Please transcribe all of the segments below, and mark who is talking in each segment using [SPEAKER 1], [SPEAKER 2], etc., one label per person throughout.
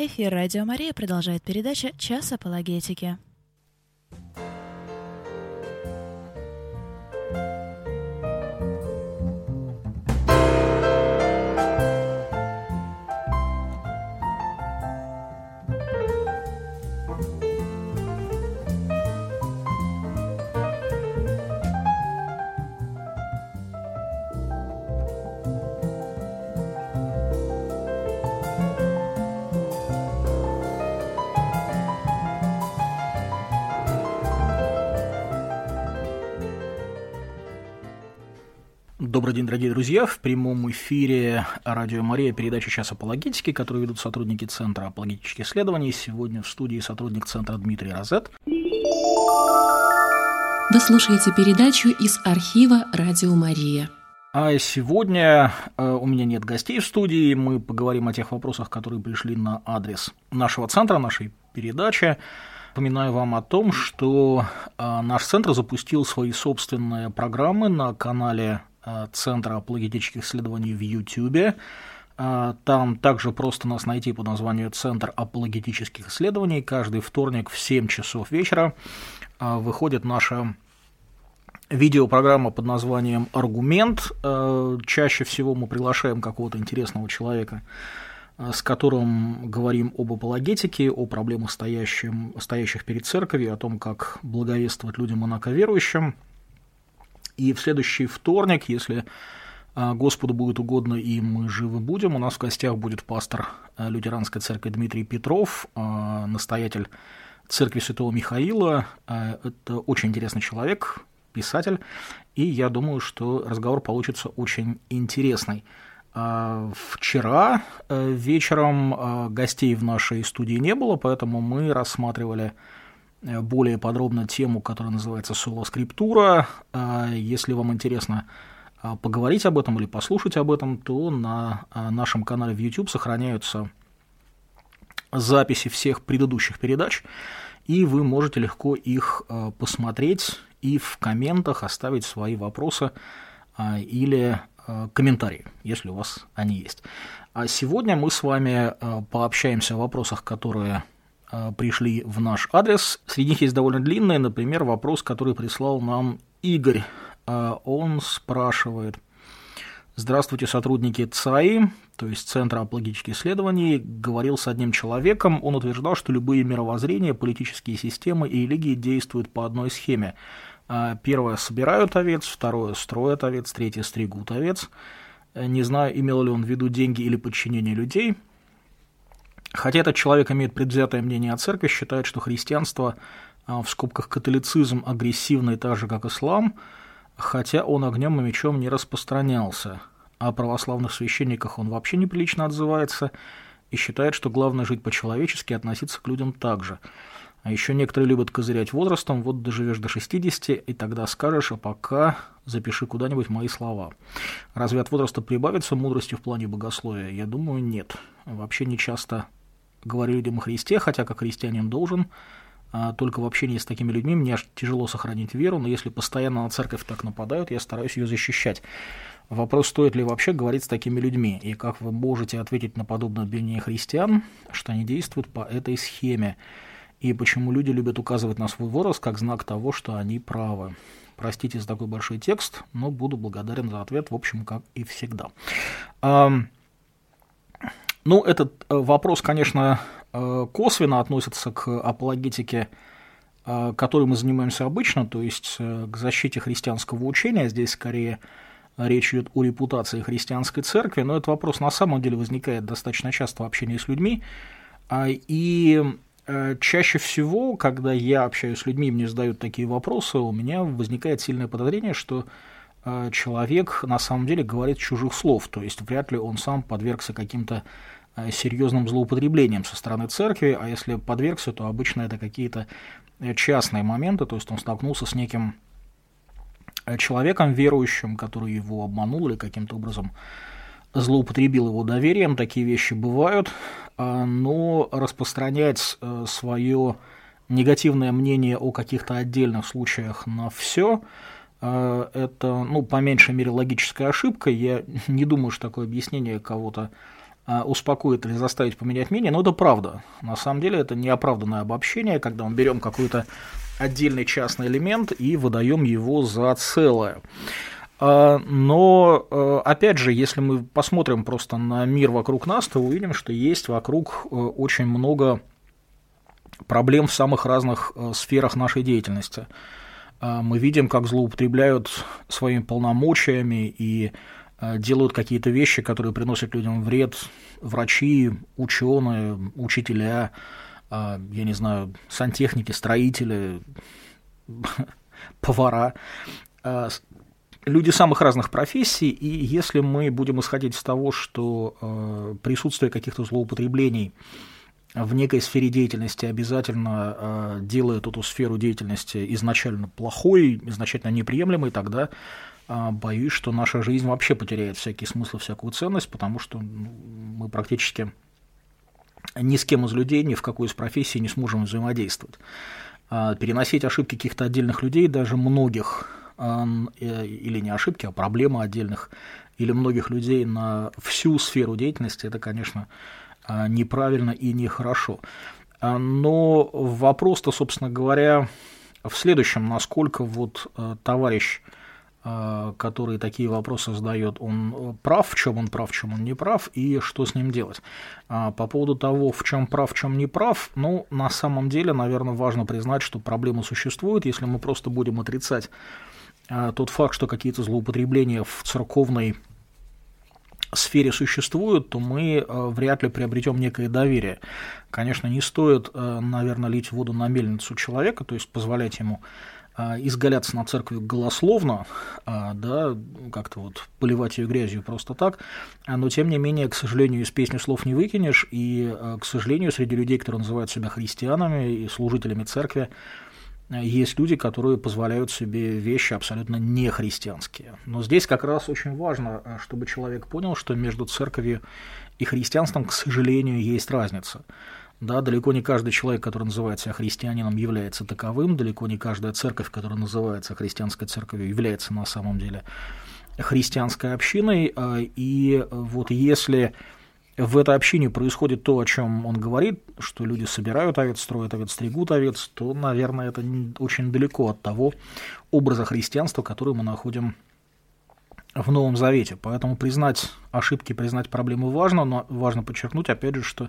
[SPEAKER 1] Эфир «Радио Мария» продолжает передача «Час апологетики».
[SPEAKER 2] Добрый день, дорогие друзья. В прямом эфире Радио Мария передача «Час апологетики», которую ведут сотрудники Центра апологетических исследований. Сегодня в студии сотрудник Центра Дмитрий Розет.
[SPEAKER 1] Вы слушаете передачу из архива Радио Мария.
[SPEAKER 2] А сегодня э, у меня нет гостей в студии. Мы поговорим о тех вопросах, которые пришли на адрес нашего центра, нашей передачи. Напоминаю вам о том, что э, наш центр запустил свои собственные программы на канале Центра апологетических исследований в YouTube. Э, там также просто нас найти по названию Центр апологетических исследований. Каждый вторник в 7 часов вечера э, выходит наша видеопрограмма под названием «Аргумент». Чаще всего мы приглашаем какого-то интересного человека, с которым говорим об апологетике, о проблемах, стоящих перед церковью, о том, как благовествовать людям инаковерующим – и в следующий вторник, если а, Господу будет угодно и мы живы будем, у нас в гостях будет пастор а, лютеранской церкви Дмитрий Петров, а, настоятель церкви Святого Михаила. Это очень интересный человек, писатель, и я думаю, что разговор получится очень интересный. Вчера вечером гостей в нашей студии не было, поэтому мы рассматривали Э, более подробно тему, которая называется соло-скриптура. А, если вам интересно а, поговорить об этом или послушать об этом, то на а, нашем канале в YouTube сохраняются записи всех предыдущих передач, и вы можете легко их посмотреть и в комментах оставить свои вопросы или комментарии, если у вас они есть. А сегодня мы с вами пообщаемся о вопросах, которые Э, пришли в наш адрес. Среди них есть довольно длинный, например, вопрос, который прислал нам Игорь. Э, он спрашивает, Здравствуйте, сотрудники ЦАИ, то есть Центра апологических исследований, говорил с одним человеком. Он утверждал, что любые мировоззрения, политические системы и религии действуют по одной схеме. Э, первое – собирают овец, второе – строят овец, третье – стригут овец. Не знаю, имел ли он в виду деньги или подчинение людей – Хотя этот человек имеет предвзятое мнение о церкви, считает, что христианство а, в скобках католицизм агрессивный так же, как ислам, хотя он огнем и мечом не распространялся. О православных священниках он вообще неприлично отзывается и считает, что главное жить по-человечески и относиться к людям так же. А еще некоторые любят козырять возрастом, вот доживешь до 60, и тогда скажешь, а пока запиши куда-нибудь мои слова. Разве от возраста прибавится мудрости в плане богословия? Я думаю, нет. Вообще не часто говорю людям о Христе, хотя как христианин должен, а только в общении с такими людьми мне тяжело сохранить веру, но если постоянно на церковь так нападают, я стараюсь ее защищать. Вопрос, стоит ли вообще говорить с такими людьми, и как вы можете ответить на подобное обвинение христиан, что они действуют по этой схеме, и почему люди любят указывать на свой возраст как знак того, что они правы. Простите за такой большой текст, но буду благодарен за ответ, в общем, как и всегда. Ну, этот э, вопрос, конечно, э, косвенно относится к апологетике, э, которой мы занимаемся обычно, то есть к защите христианского учения. Здесь скорее речь идет о репутации христианской церкви, но этот вопрос на самом деле возникает достаточно часто в общении с людьми. А, и чаще всего, когда я общаюсь с людьми, мне задают такие вопросы, у меня возникает сильное подозрение, что человек на самом деле говорит чужих слов, то есть вряд ли он сам подвергся каким-то серьезным злоупотреблением со стороны церкви, а если подвергся, то обычно это какие-то э, частные моменты, то есть он столкнулся с неким э, человеком верующим, который его обманул или каким-то образом злоупотребил его доверием, такие вещи бывают, но распространять свое негативное мнение о каких-то отдельных случаях на все, это, ну, по меньшей мере, логическая ошибка. Я не думаю, что такое объяснение кого-то успокоить или заставить поменять мнение, но это правда. На самом деле это неоправданное обобщение, когда мы берем какой-то отдельный частный элемент и выдаем его за целое. А, но, э, опять же, если мы посмотрим просто на мир вокруг нас, то увидим, что есть вокруг э, очень много проблем в самых разных э, сферах нашей деятельности. А, мы видим, как злоупотребляют своими полномочиями и делают какие-то вещи, которые приносят людям вред. Врачи, ученые, учителя, а, я не знаю, сантехники, строители, повара люди самых разных профессий, и если мы будем исходить из того, что э, присутствие каких-то злоупотреблений в некой сфере деятельности обязательно э, делает эту сферу деятельности изначально плохой, изначально неприемлемой, тогда э, боюсь, что наша жизнь вообще потеряет всякий смысл, всякую ценность, потому что ну, мы практически ни с кем из людей, ни в какой из профессий не сможем взаимодействовать. А переносить ошибки каких-то отдельных людей, даже многих, Э, или не ошибки, а проблемы отдельных или многих людей на всю сферу деятельности, это, конечно, э, неправильно и нехорошо. Э, но вопрос-то, собственно говоря, в следующем, насколько вот товарищ, который такие вопросы задает, он прав, в чем он прав, в чем он не прав, и что с ним делать. По поводу того, в чем прав, в чем не прав, ну, на самом деле, наверное, важно признать, что проблема существует, если мы просто будем отрицать а тот факт, что какие-то злоупотребления в церковной сфере существуют, то мы э, вряд ли приобретем некое доверие. Конечно, не стоит, э, наверное, лить воду на мельницу человека, то есть позволять ему э, изгаляться на церкви голословно, да, как-то вот поливать ее грязью просто так, но тем не менее, к сожалению, из песни слов не выкинешь, и, к сожалению, среди людей, которые называют себя христианами и служителями церкви, есть люди, которые позволяют себе вещи абсолютно не христианские. Но здесь как раз очень важно, чтобы человек понял, что между церковью и христианством, к сожалению, есть разница. Да, далеко не каждый человек, который называет себя христианином, является таковым, далеко не каждая церковь, которая называется христианской церковью, является на самом деле христианской общиной. Э, и вот если в этой общине происходит то, о чем он говорит, что люди собирают овец, строят овец, стригут овец, то, наверное, это очень далеко от того образа христианства, который мы находим в Новом Завете. Поэтому признать ошибки, признать проблемы важно, но важно подчеркнуть, опять же, что а,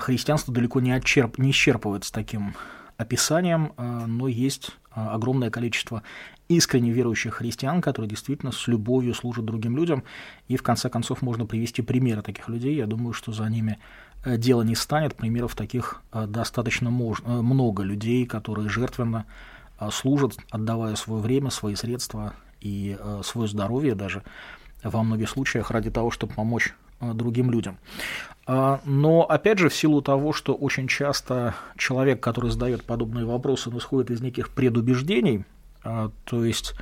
[SPEAKER 2] христианство далеко не, отчерп, не исчерпывается таким описанием, а, но есть а, огромное количество искренне верующих христиан, которые действительно с любовью служат другим людям. И в конце концов можно привести примеры таких людей. Я думаю, что за ними э, дело не станет. Примеров таких э, достаточно э, много людей, которые жертвенно служат, отдавая свое время, свои средства и свое здоровье даже во многих случаях ради того, чтобы помочь другим людям. А, но, опять же, в силу того, что очень часто человек, который задает подобные вопросы, он исходит из неких предубеждений, а, то есть,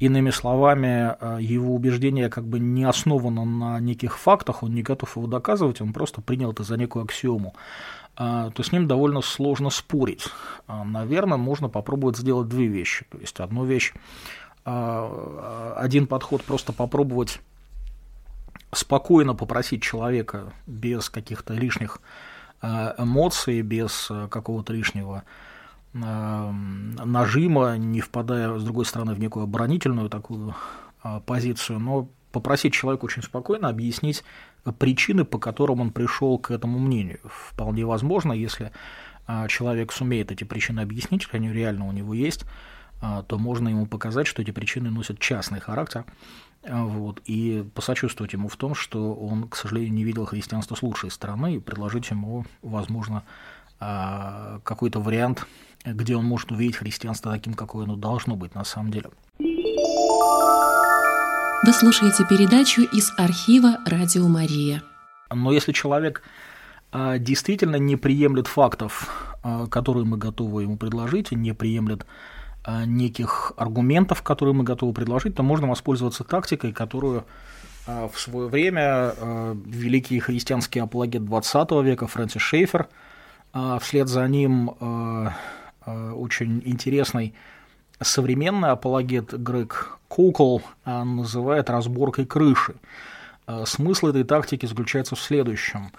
[SPEAKER 2] иными словами, а, его убеждение как бы не основано на неких фактах, он не готов его доказывать, он просто принял это за некую аксиому а, то с ним довольно сложно спорить. Наверное, можно попробовать сделать две вещи. То есть одну вещь, один подход просто попробовать спокойно попросить человека без каких-то лишних эмоций, без какого-то лишнего Эм, нажима, не впадая, с другой стороны, в некую оборонительную такую позицию, но попросить человека очень спокойно объяснить причины, по которым он пришел к этому мнению. Вполне возможно, если человек сумеет эти причины объяснить, они реально у него есть, то можно ему показать, что эти причины носят частный характер, вот, и посочувствовать ему в том, что он, к сожалению, не видел христианство с лучшей стороны, и предложить ему, возможно, какой-то вариант где он может увидеть христианство таким, какое оно должно быть на самом деле.
[SPEAKER 1] Вы слушаете передачу из архива «Радио Мария».
[SPEAKER 2] Но если человек а, действительно не приемлет фактов, а, которые мы готовы ему предложить, не приемлет а, неких аргументов, которые мы готовы предложить, то можно воспользоваться тактикой, которую в свое время великий христианский апологет XX века Фрэнсис Шейфер, вслед за ним Э, очень интересный современный апологет Грег Кукол называет разборкой крыши. Смысл этой тактики заключается в следующем.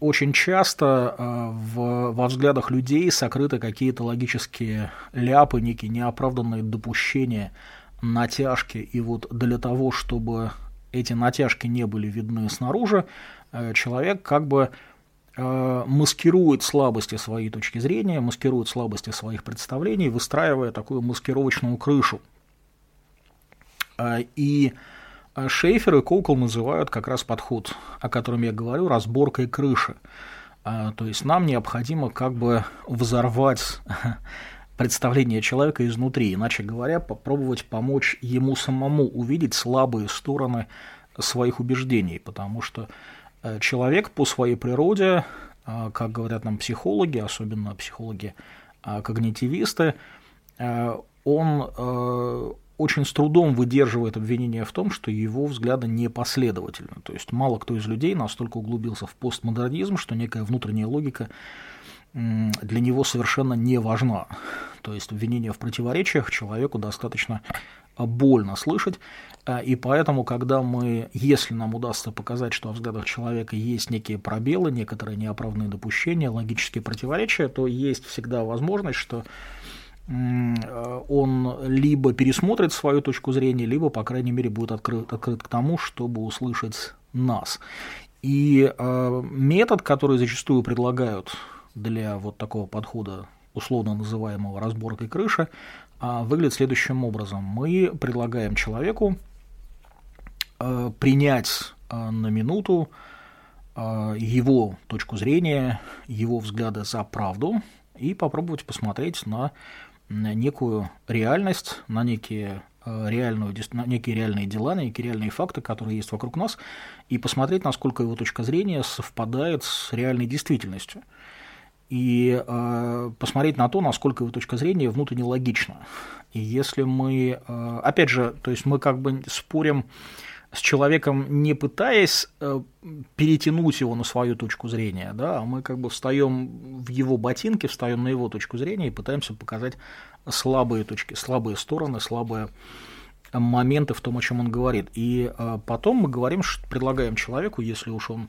[SPEAKER 2] Очень часто в, во взглядах людей сокрыты какие-то логические ляпы, некие неоправданные допущения, натяжки. И вот для того, чтобы эти натяжки не были видны снаружи, человек как бы Э, маскирует слабости своей точки зрения, маскирует слабости своих представлений, выстраивая такую маскировочную крышу. Э, и Шейфер и Коукл называют как раз подход, о котором я говорю, разборкой крыши. Э, то есть нам необходимо как бы взорвать представление человека изнутри, иначе говоря, попробовать помочь ему самому увидеть слабые стороны своих убеждений, потому что Э, человек по своей природе, э, как говорят нам психологи, особенно психологи э, он очень с трудом выдерживает обвинение в том, что его взгляды непоследовательны. То есть мало кто из людей настолько углубился в постмодернизм, что некая внутренняя логика для него совершенно не важна. То есть обвинение в противоречиях человеку достаточно больно слышать, а, и поэтому, когда мы, если нам удастся показать, что в взглядах человека есть некие пробелы, некоторые неоправданные допущения, логические противоречия, то есть всегда возможность, что он либо пересмотрит свою точку зрения, либо, по крайней мере, будет открыт, открыт к тому, чтобы услышать нас. И э, метод, который зачастую предлагают для вот такого подхода, условно называемого разборкой крыши, а, выглядит следующим образом. Мы предлагаем человеку э, принять э, на минуту э, его точку зрения, его взгляды за правду и попробовать посмотреть на некую реальность, на некие реальную, на некие реальные дела, на некие реальные факты, которые есть вокруг нас, и посмотреть, насколько его точка зрения совпадает с реальной действительностью и э, посмотреть на то, насколько его точка зрения внутренне логична. И если мы, э, опять же, то есть мы как бы спорим с человеком, не пытаясь э, перетянуть его на свою точку зрения, да, а мы как бы встаем в его ботинки, встаем на его точку зрения и пытаемся показать слабые точки, слабые стороны, слабые моменты в том, о чем он говорит. И э, потом мы говорим, что предлагаем человеку, если уж он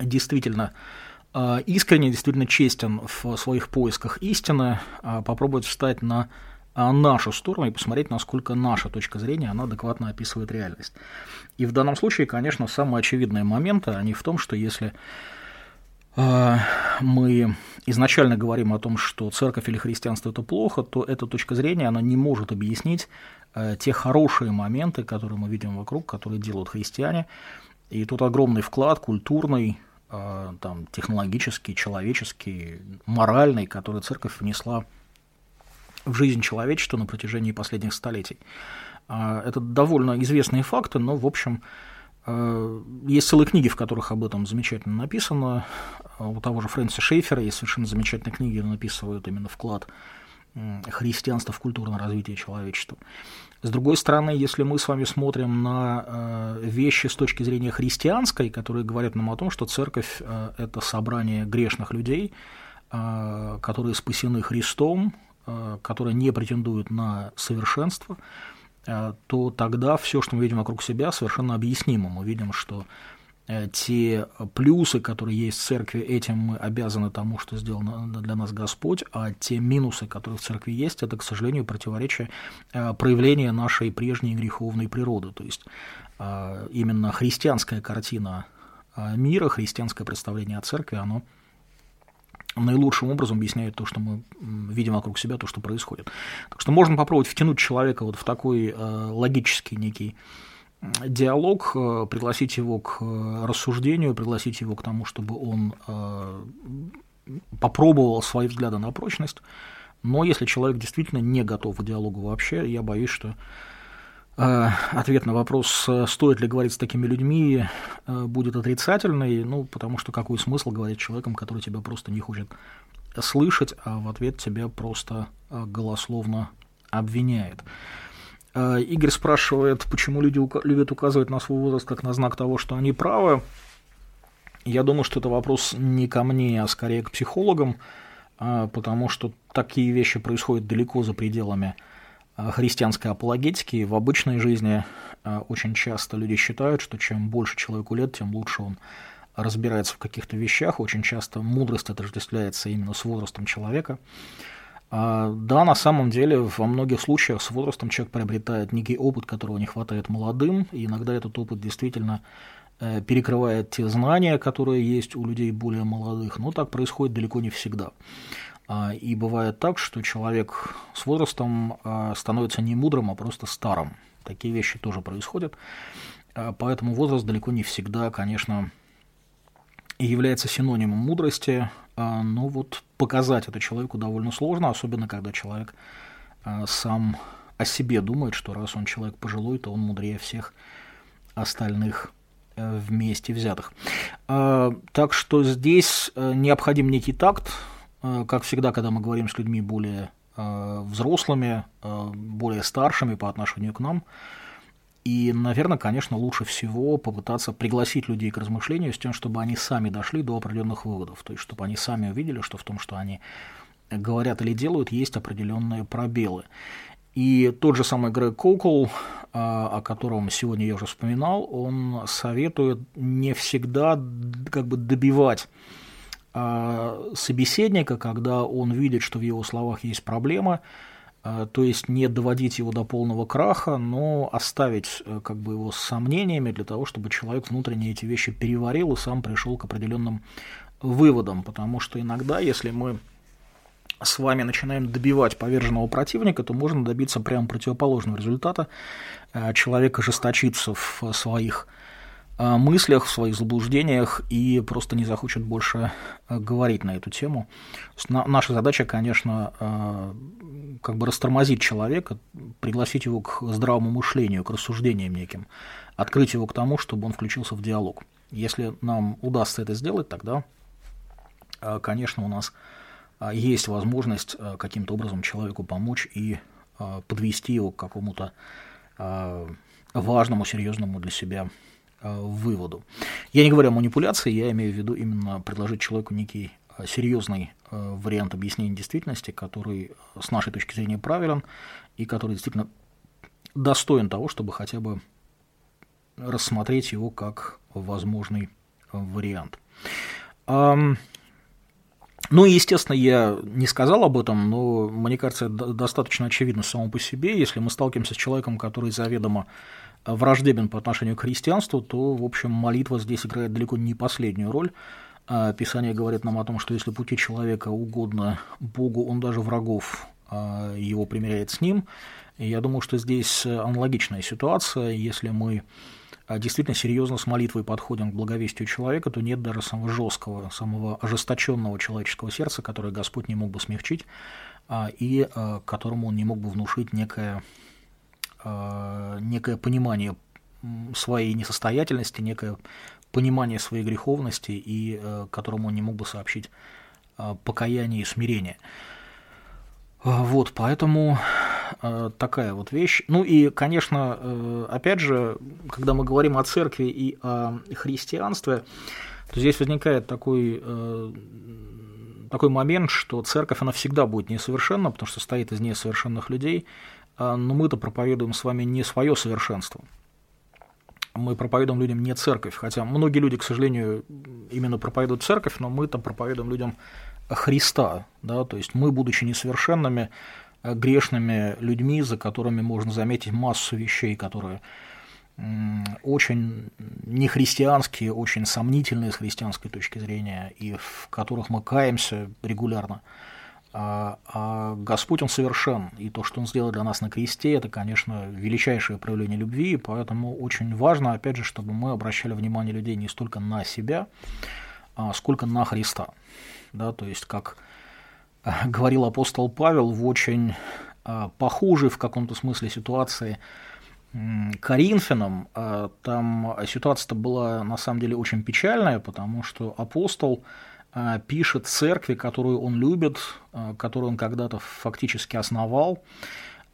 [SPEAKER 2] действительно искренне, действительно честен в своих поисках истины, попробовать встать на нашу сторону и посмотреть, насколько наша точка зрения, она адекватно описывает реальность. И в данном случае, конечно, самые очевидные моменты, они в том, что если мы изначально говорим о том, что церковь или христианство это плохо, то эта точка зрения, она не может объяснить те хорошие моменты, которые мы видим вокруг, которые делают христиане. И тут огромный вклад культурный, а, там, технологический, человеческий, моральный, который церковь внесла в жизнь человечества на протяжении последних столетий. А, это довольно известные факты, но, в общем, а, есть целые книги, в которых об этом замечательно написано. У того же Фрэнсиса Шейфера есть совершенно замечательные книги, где написывают именно вклад христианства в культурное развитие человечества. С другой стороны, если мы с вами смотрим на вещи с точки зрения христианской, которые говорят нам о том, что церковь это собрание грешных людей, которые спасены Христом, которые не претендуют на совершенство, то тогда все, что мы видим вокруг себя, совершенно объяснимо. Мы видим, что Э, те плюсы, которые есть в церкви, этим мы обязаны тому, что сделал для нас Господь, а те минусы, которые в церкви есть, это, к сожалению, противоречие э, проявления нашей прежней греховной природы. То есть э, именно христианская картина мира, христианское представление о церкви, оно наилучшим образом объясняет то, что мы видим вокруг себя, то, что происходит. Так что можно попробовать втянуть человека вот в такой логический некий диалог, э, пригласить его к э, рассуждению, пригласить его к тому, чтобы он э, попробовал свои взгляды на прочность. Но если человек действительно не готов к диалогу вообще, я боюсь, что ответ на вопрос, стоит ли говорить с такими людьми, будет отрицательный, ну, потому что какой смысл говорить человеком, который тебя просто не хочет слышать, а в ответ тебя просто голословно обвиняет. Э, Игорь спрашивает, почему люди любят указывать на свой возраст как на знак того, что они правы. Я думаю, что это вопрос не ко мне, а скорее к психологам, э, потому что такие вещи происходят далеко за пределами христианской апологетики. В обычной жизни очень часто люди считают, что чем больше человеку лет, тем лучше он разбирается в каких-то вещах. Очень часто мудрость отождествляется именно с возрастом человека. А, да, на самом деле, во многих случаях с возрастом человек приобретает некий опыт, которого не хватает молодым, и иногда этот опыт действительно э, перекрывает те знания, которые есть у людей более молодых, но так происходит далеко не всегда. А, и бывает так, что человек с возрастом а, становится не мудрым, а просто старым. Такие вещи тоже происходят. Поэтому возраст далеко не всегда, конечно, является синонимом мудрости, а, но вот показать это человеку довольно сложно, особенно когда человек а, сам о себе думает, что раз он человек пожилой, то он мудрее всех остальных э, вместе взятых. А, так что здесь э, необходим некий такт, как всегда, когда мы говорим с людьми более взрослыми, более старшими по отношению к нам, и, наверное, конечно, лучше всего попытаться пригласить людей к размышлению с тем, чтобы они сами дошли до определенных выводов. То есть, чтобы они сами увидели, что в том, что они говорят или делают, есть определенные пробелы. И тот же самый Грег Коукл, а, о котором сегодня я уже вспоминал, он советует не всегда как бы добивать собеседника, когда он видит, что в его словах есть проблема, а, то есть не доводить его до полного краха, но оставить э, как бы его с сомнениями для того, чтобы человек внутренне эти вещи переварил и сам пришел к определенным выводам, потому что иногда, если мы с вами начинаем добивать поверженного противника, то можно добиться прямо противоположного результата. Э, человек ожесточится в своих мыслях, в своих заблуждениях и просто не захочет больше э, говорить на эту тему. Наша задача, конечно, э, как бы растормозить человека, пригласить его к здравому мышлению, к рассуждениям неким, открыть его к тому, чтобы он включился в диалог. Если нам удастся это сделать, тогда, э, конечно, у нас есть возможность каким-то образом человеку помочь и подвести его к какому-то важному, серьезному для себя выводу. Я не говорю о манипуляции, я имею в виду именно предложить человеку некий э, серьезный э, вариант объяснения действительности, который с нашей точки зрения правилен и который действительно достоин того, чтобы хотя бы рассмотреть его как возможный вариант. Ну, естественно, я не сказал об этом, но мне кажется, достаточно очевидно само по себе. Если мы сталкиваемся с человеком, который заведомо враждебен по отношению к христианству, то, в общем, молитва здесь играет далеко не последнюю роль. А Писание говорит нам о том, что если пути человека угодно Богу, он даже врагов а, его примиряет с ним. Я думаю, что здесь аналогичная ситуация. Если мы а, действительно серьезно с молитвой подходим к благовестию человека, то нет даже самого жесткого, самого ожесточенного человеческого сердца, которое Господь не мог бы смягчить, и которому он не мог бы внушить некое некое понимание своей несостоятельности, некое понимание своей греховности, и э, которому он не мог бы сообщить э, покаяние и смирение. Вот, поэтому такая вот вещь. Ну и, конечно, опять же, когда мы говорим о церкви и о христианстве, то здесь возникает такой, такой момент, что церковь, она всегда будет несовершенна, потому что состоит из несовершенных людей, но мы-то проповедуем с вами не свое совершенство. Мы проповедуем людям не церковь, хотя многие люди, к сожалению, именно проповедуют церковь, но мы там проповедуем людям Христа, да, то есть мы, будучи несовершенными, э, грешными людьми, за которыми можно заметить массу вещей, которые очень нехристианские, очень сомнительные с христианской точки зрения, и в которых мы каемся регулярно – а, а Господь, Он совершен, и то, что Он сделал для нас на кресте, это, конечно, величайшее проявление любви, и поэтому очень важно, опять же, чтобы мы обращали внимание людей не столько на себя, а сколько на Христа. Да, то есть, как говорил апостол Павел в очень а, похожей в каком-то смысле ситуации Коринфянам, а, там ситуация-то была на самом деле очень печальная, потому что апостол – пишет церкви, которую он любит, а, которую он когда-то фактически основал,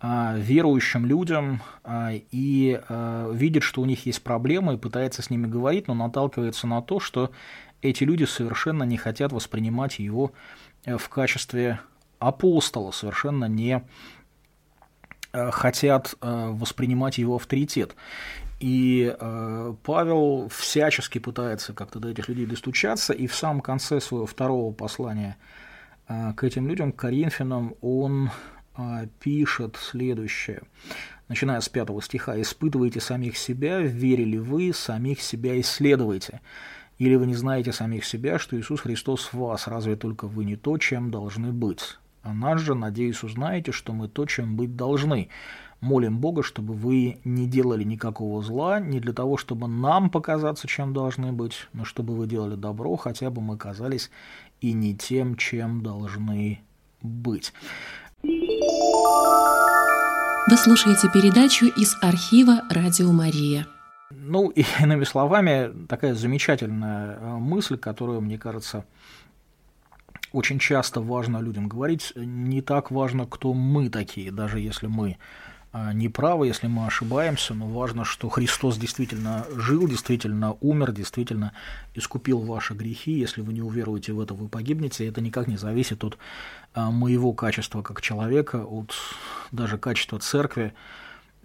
[SPEAKER 2] а, верующим людям и видит, что у них есть проблемы и пытается с ними говорить, но наталкивается на то, что эти люди совершенно не хотят воспринимать его э, в качестве апостола, совершенно не хотят воспринимать его авторитет. И э, Павел всячески пытается как-то до этих людей достучаться, и в самом конце своего второго послания э, к этим людям, к Коринфянам, он э, пишет следующее, начиная с пятого стиха. «Испытывайте самих себя, верили вы, самих себя исследуйте. Или вы не знаете самих себя, что Иисус Христос в вас, разве только вы не то, чем должны быть? А нас же, надеюсь, узнаете, что мы то, чем быть должны» молим Бога, чтобы вы не делали никакого зла, не для того, чтобы нам показаться, чем должны быть, но чтобы вы делали добро, хотя бы мы казались и не тем, чем должны быть.
[SPEAKER 1] Вы слушаете передачу из архива «Радио Мария».
[SPEAKER 2] Ну, и, иными словами, такая замечательная э, мысль, которую, мне кажется, очень часто важно людям говорить. Не так важно, кто мы такие, даже если мы неправы, если мы ошибаемся, но важно, что Христос действительно жил, действительно умер, действительно искупил ваши грехи. Если вы не уверуете в это, вы погибнете. Это никак не зависит от а, моего качества как человека, от даже качества церкви.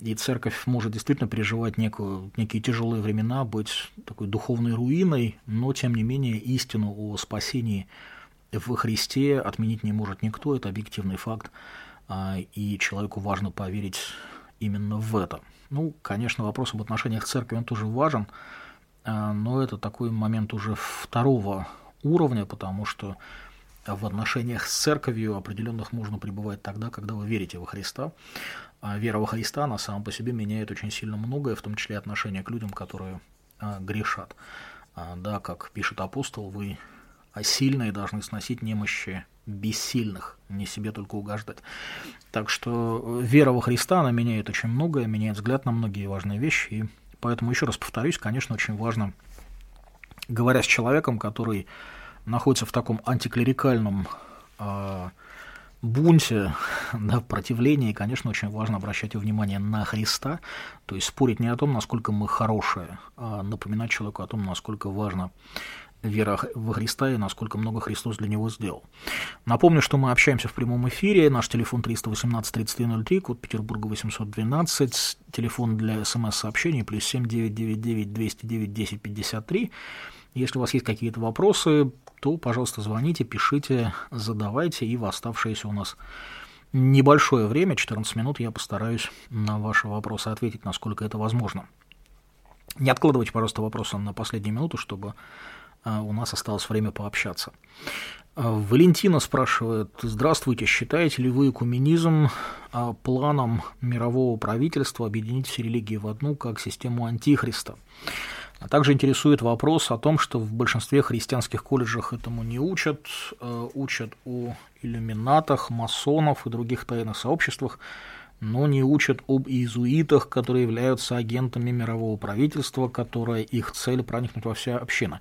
[SPEAKER 2] И церковь может действительно переживать некую, некие тяжелые времена, быть такой духовной руиной, но тем не менее истину о спасении в Христе отменить не может никто, это объективный факт. А, и человеку важно поверить именно в это. Ну, конечно, вопрос об отношениях с церковью, он тоже важен, а, но это такой момент уже второго уровня, потому что в отношениях с церковью определенных можно пребывать тогда, когда вы верите во Христа. А вера во Христа, на самом по себе меняет очень сильно многое, в том числе отношение к людям, которые грешат. Да, как пишет апостол, вы сильные должны сносить немощи бессильных, не себе только угождать. Так что вера во Христа, она меняет очень многое, меняет взгляд на многие важные вещи. И поэтому, еще раз повторюсь, конечно, очень важно, говоря с человеком, который находится в таком антиклерикальном э, бунте, да, противлении, конечно, очень важно обращать внимание на Христа, то есть спорить не о том, насколько мы хорошие, а напоминать человеку о том, насколько важно вера во Христа и насколько много Христос для него сделал. Напомню, что мы общаемся в прямом эфире. Наш телефон 318-3303, код Петербурга 812, телефон для смс-сообщений плюс 7999 209 1053. Если у вас есть какие-то вопросы, то, пожалуйста, звоните, пишите, задавайте, и в оставшееся у нас небольшое время, 14 минут, я постараюсь на ваши вопросы ответить, насколько это возможно. Не откладывайте, пожалуйста, вопросы на последнюю минуту, чтобы у нас осталось время пообщаться. А, Валентина спрашивает, здравствуйте, считаете ли вы экуменизм а, планом мирового правительства объединить все религии в одну, как систему антихриста? А также интересует вопрос о том, что в большинстве христианских колледжах этому не учат, учат о иллюминатах, масонов и других тайных сообществах, но не учат об иезуитах, которые являются агентами мирового правительства, которое их цель проникнуть во все общины.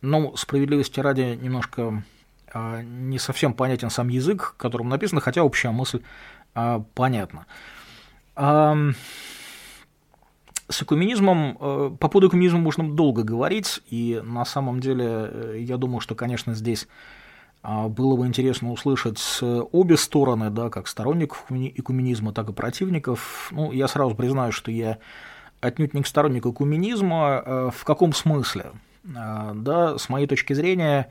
[SPEAKER 2] Ну, справедливости ради, немножко а, не совсем понятен сам язык, которым написано, хотя общая мысль а, понятна. С экуменизмом, а, по поводу экуменизма можно долго говорить, и на самом деле э, я думаю, что, конечно, здесь а, было бы интересно услышать обе стороны, да, как сторонников экуменизма, так и противников. Ну, я сразу признаю, что я отнюдь не сторонник экуменизма. А, в каком смысле? А, да, с моей точки зрения,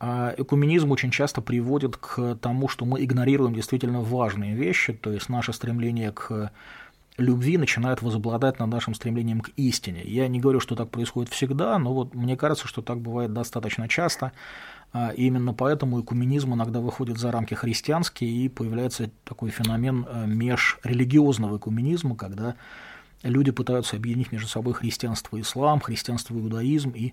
[SPEAKER 2] а, экуменизм очень часто приводит к тому, что мы игнорируем действительно важные вещи, то есть наше стремление к любви начинает возобладать над нашим стремлением к истине. Я не говорю, что так происходит всегда, но вот мне кажется, что так бывает достаточно часто. А, и именно поэтому экуменизм иногда выходит за рамки христианские, и появляется такой феномен межрелигиозного экуменизма, когда люди пытаются объединить между собой христианство и ислам, христианство и иудаизм, и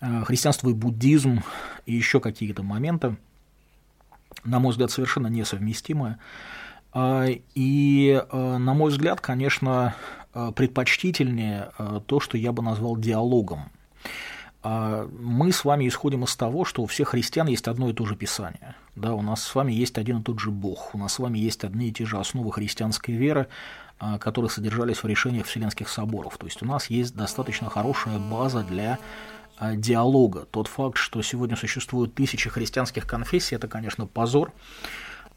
[SPEAKER 2] э, христианство и буддизм, и еще какие-то моменты, на мой взгляд, совершенно несовместимые. А, и, э, на мой взгляд, конечно, э, предпочтительнее то, что я бы назвал диалогом. Мы с вами исходим из того, что у всех христиан есть одно и то же Писание. Да, у нас с вами есть один и тот же Бог, у нас с вами есть одни и те же основы христианской веры, которые содержались в решениях Вселенских соборов. То есть у нас есть достаточно хорошая база для а, диалога. Тот факт, что сегодня существуют тысячи христианских конфессий, это, конечно, позор.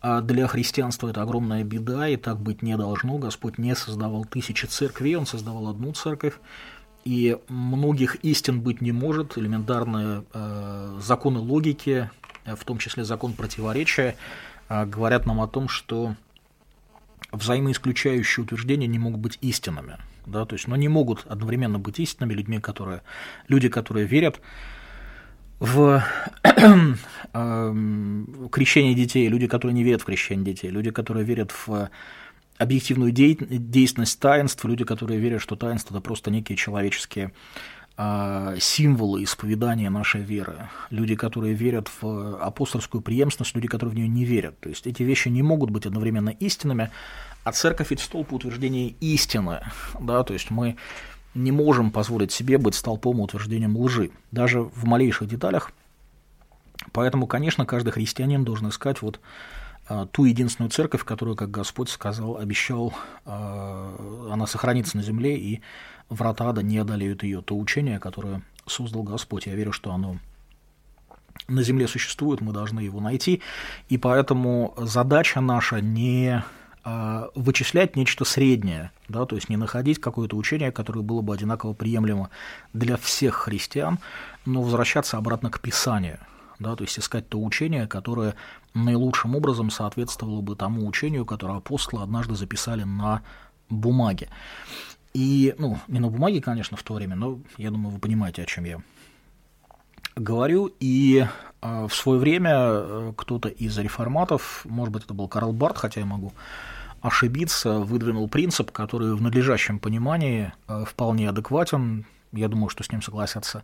[SPEAKER 2] А для христианства это огромная беда, и так быть не должно. Господь не создавал тысячи церквей, Он создавал одну церковь. И многих истин быть не может. Элементарные э, законы логики, в том числе закон противоречия, э, говорят нам о том, что взаимоисключающие утверждения не могут быть истинными. Да, то есть, но не могут одновременно быть истинными людьми, которые, люди, которые верят в э, крещение детей, люди, которые не верят в крещение детей, люди, которые верят в объективную деятельность таинств, люди, которые верят, что таинство это просто некие человеческие символы исповедания нашей веры, люди, которые верят в апостольскую преемственность, люди, которые в нее не верят. То есть эти вещи не могут быть одновременно истинными, а церковь ведь столб утверждения истины, да, то есть мы не можем позволить себе быть столпом утверждением лжи, даже в малейших деталях. Поэтому, конечно, каждый христианин должен искать вот а, ту единственную церковь, которую, как Господь сказал, обещал, а, она сохранится на земле, и врата ада не одолеют ее. То учение, которое создал Господь, я верю, что оно на земле существует, мы должны его найти, и поэтому задача наша не а, вычислять нечто среднее, да, то есть не находить какое-то учение, которое было бы одинаково приемлемо для всех христиан, но возвращаться обратно к Писанию, да, то есть искать то учение, которое наилучшим образом соответствовало бы тому учению, которое апостолы однажды записали на бумаге. И, ну, не на бумаге, конечно, в то время, но я думаю, вы понимаете, о чем я говорю. И э, в свое время э, кто-то из реформатов, может быть, это был Карл Барт, хотя я могу ошибиться, выдвинул принцип, который в надлежащем понимании э, вполне адекватен. Я думаю, что с ним согласятся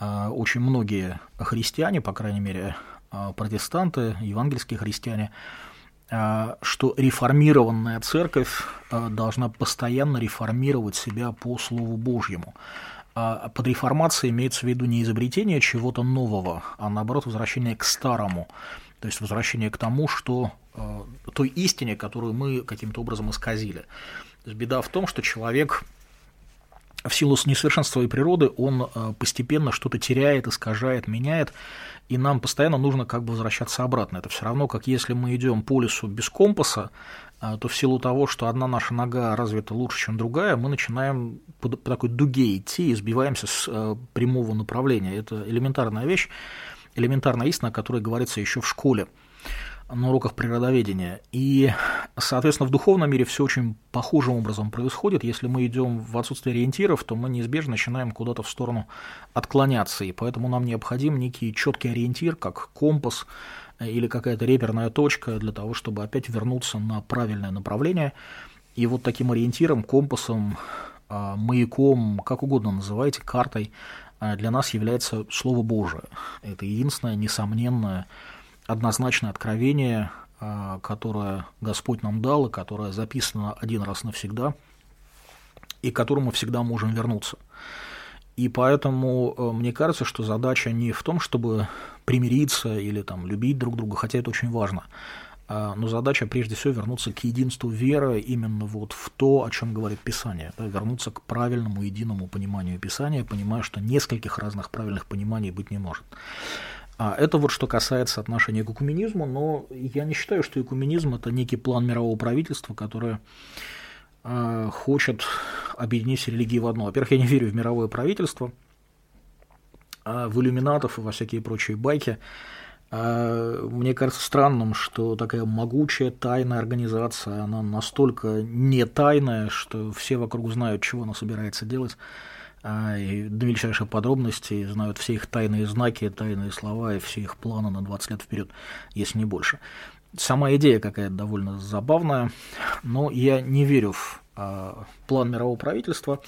[SPEAKER 2] э, очень многие христиане, по крайней мере, э, протестанты, евангельские христиане, что реформированная церковь должна постоянно реформировать себя по Слову Божьему. Под реформацией имеется в виду не изобретение чего-то нового, а наоборот возвращение к старому, то есть возвращение к тому, что той истине, которую мы каким-то образом исказили. Беда в том, что человек в силу несовершенства своей природы, он э, постепенно что-то теряет, искажает, меняет, и нам постоянно нужно как бы возвращаться обратно. Это все равно, как если мы идем по лесу без компаса, э, то в силу того, что одна наша нога развита лучше, чем другая, мы начинаем по такой дуге идти и сбиваемся с прямого направления. Это элементарная вещь, элементарная истина, о которой говорится еще в школе на уроках природоведения. И, соответственно, в духовном мире все очень похожим образом происходит. Если мы идем в отсутствие ориентиров, то мы неизбежно начинаем куда-то в сторону отклоняться. И поэтому нам необходим некий четкий ориентир, как компас или какая-то реперная точка для того, чтобы опять вернуться на правильное направление. И вот таким ориентиром, компасом, а, маяком, как угодно называйте, картой, а, для нас является Слово Божие. Это единственное, несомненное, однозначное откровение, а, которое Господь нам дал, и которое записано один раз навсегда, и к которому всегда можем вернуться. И поэтому э, мне кажется, что задача не в том, чтобы примириться или там, любить друг друга, хотя это очень важно, а, но задача прежде всего вернуться к единству веры именно вот в то, о чем говорит Писание, да, вернуться к правильному единому пониманию Писания, понимая, что нескольких разных правильных пониманий быть не может. А это вот что касается отношения к экуменизму, но я не считаю, что экуменизм это некий план мирового правительства, которое э, хочет объединить религии в одно. Во-первых, я не верю в мировое правительство, а в иллюминатов и во всякие прочие байки. А, мне кажется странным, что такая могучая тайная организация, она настолько не тайная, что все вокруг знают, чего она собирается делать. А, и до мельчайших подробностей, знают все их тайные знаки, тайные слова и все их планы на 20 лет вперед, если не больше. Сама идея какая-то довольно забавная, но я не верю в а, план мирового правительства,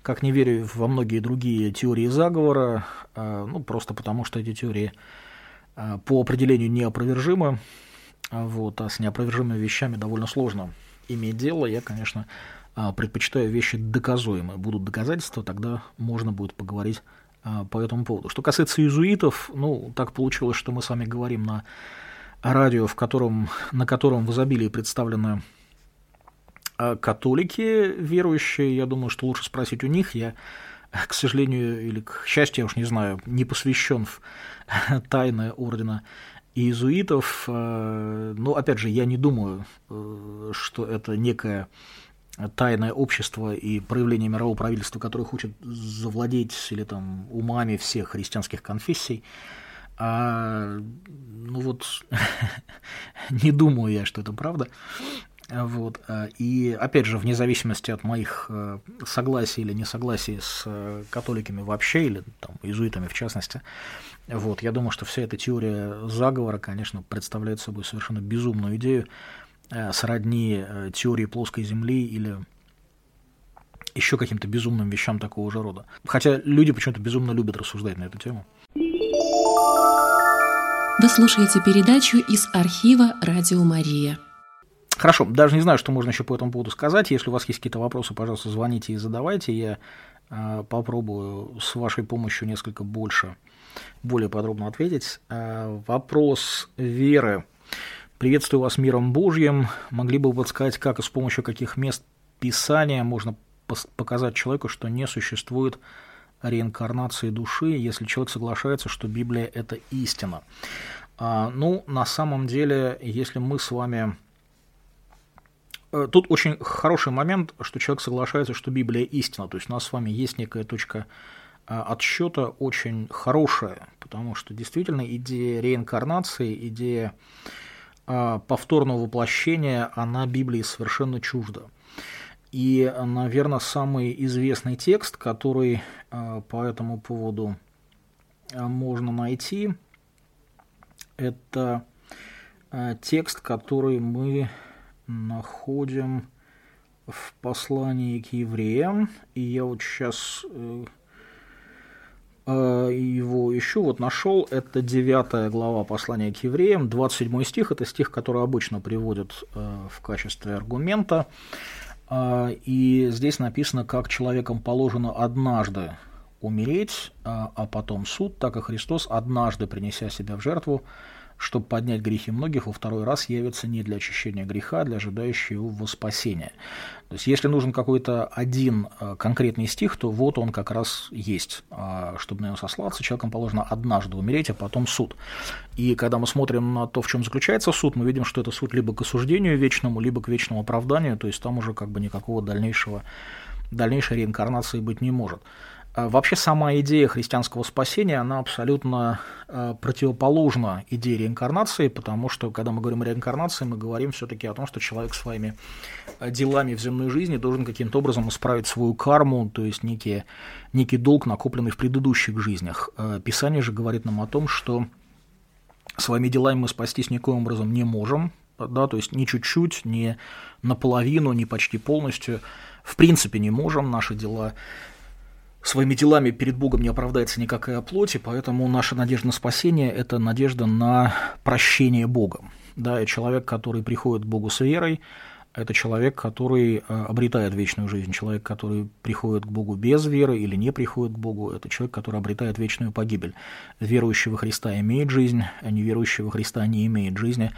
[SPEAKER 2] как не верю во многие другие теории заговора, а, ну, просто потому что эти теории по определению неопровержимы, вот, а с неопровержимыми вещами довольно сложно иметь дело. Я, конечно, предпочитаю вещи доказуемые. Будут доказательства, тогда можно будет поговорить а, по этому поводу. Что касается иезуитов, ну, так получилось, что мы с вами говорим на радио, в котором, на котором в изобилии представлены а, католики верующие. Я думаю, что лучше спросить у них. Я, к сожалению, или к счастью, я уж не знаю, не посвящен в тайны ордена иезуитов. Но, опять же, я не думаю, э, что это некое тайное общество и проявление мирового правительства, которое хочет завладеть или там умами всех христианских конфессий. А, ну вот, не думаю я, что это правда. Вот. А, и опять же, вне зависимости от моих э, согласий или несогласий с э, католиками вообще, или там, иезуитами в частности, вот, я думаю, что вся эта теория заговора, конечно, представляет собой совершенно безумную идею, сродни теории плоской Земли или еще каким-то безумным вещам такого же рода. Хотя люди почему-то безумно любят рассуждать на эту тему.
[SPEAKER 1] Вы слушаете передачу из архива «Радио Мария».
[SPEAKER 2] Хорошо, даже не знаю, что можно еще по этому поводу сказать. Если у вас есть какие-то вопросы, пожалуйста, звоните и задавайте. Я э, попробую с вашей помощью несколько больше, более подробно ответить. Э, вопрос веры. Приветствую вас миром Божьим. Могли бы подсказать, как и с помощью каких мест Писания можно показать человеку, что не существует реинкарнации души, если человек соглашается, что Библия – это истина. А, ну, на самом деле, если мы с вами Э, тут очень хороший момент, что человек соглашается, что Библия истина. То есть у нас с вами есть некая точка э, отсчета очень хорошая, потому что действительно идея реинкарнации, идея повторного воплощения, она Библии совершенно чужда. И, наверное, самый известный текст, который по этому поводу можно найти, это текст, который мы находим в послании к евреям, и я вот сейчас э, его ищу, вот нашел, это 9 глава послания к евреям, 27 стих, это стих, который обычно приводят э, в качестве аргумента, и здесь написано, как человеком положено однажды умереть, а потом суд, так и Христос, однажды принеся себя в жертву, чтобы поднять грехи многих, во второй раз явится не для очищения греха, а для ожидающего его спасения. То есть, если нужен какой-то один э, конкретный стих, то вот он как раз есть. А, чтобы на него сослаться, человеком положено однажды умереть, а потом суд. И когда мы смотрим на то, в чем заключается суд, мы видим, что это суд либо к осуждению вечному, либо к вечному оправданию, то есть там уже как бы никакого дальнейшего, дальнейшей реинкарнации быть не может. А вообще сама идея христианского спасения, она абсолютно э, противоположна идее реинкарнации, потому что, когда мы говорим о реинкарнации, мы говорим все-таки о том, что человек своими э, делами в земной жизни должен каким-то образом исправить свою карму, то есть некий, некий долг, накопленный в предыдущих жизнях. Э, Писание же говорит нам о том, что своими делами мы спастись никоим образом не можем, да, то есть ни чуть-чуть, ни наполовину, ни почти полностью, в принципе не можем, наши дела своими делами перед Богом не оправдается никакая плоть, и поэтому наша надежда на спасение – это надежда на прощение Богом. Да, и человек, который приходит к Богу с верой, это человек, который э, обретает вечную жизнь. Человек, который приходит к Богу без веры или не приходит к Богу, это человек, который обретает вечную погибель. Верующий во Христа имеет жизнь, а неверующий во Христа не имеет жизни,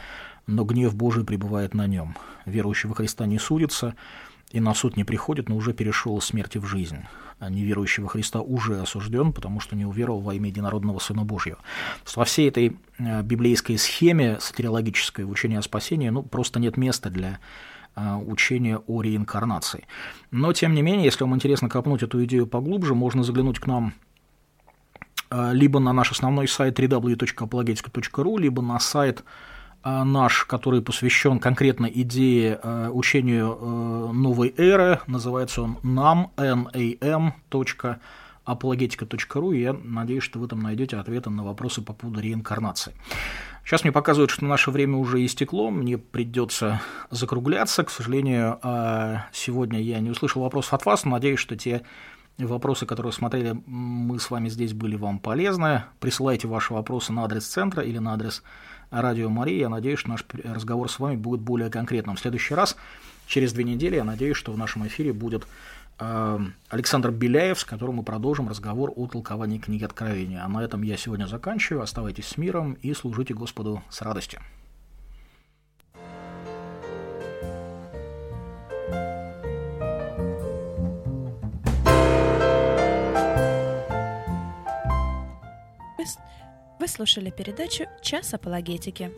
[SPEAKER 2] но гнев Божий пребывает на нем. Верующий во Христа не судится, и на суд не приходит, но уже перешел из смерти в жизнь. А неверующий во Христа уже осужден, потому что не уверовал во имя единородного Сына Божьего. Во всей этой э, библейской схеме сатирологической в учении о спасении ну, просто нет места для э, учения о реинкарнации. Но, тем не менее, если вам интересно копнуть эту идею поглубже, можно заглянуть к нам э, либо на наш основной сайт www.apologetica.ru, либо на сайт наш, который посвящен конкретно идее э, учению э, новой эры, называется он nam, nam, apologetica.ru, и я надеюсь, что вы там найдете ответы на вопросы по поводу реинкарнации. Сейчас мне показывают, что наше время уже истекло, мне придется закругляться. К сожалению, а, сегодня я не услышал вопросов от вас, но надеюсь, что те вопросы, которые смотрели мы с вами здесь, были вам полезны. Присылайте ваши вопросы на адрес центра или на адрес Радио Мария. Я надеюсь, что наш разговор с вами будет более конкретным. В следующий раз, через две недели, я надеюсь, что в нашем эфире будет э, Александр Беляев, с которым мы продолжим разговор о толковании книги Откровения. А на этом я сегодня заканчиваю. Оставайтесь с миром и служите Господу с радостью.
[SPEAKER 3] Слушали передачу «Час апологетики».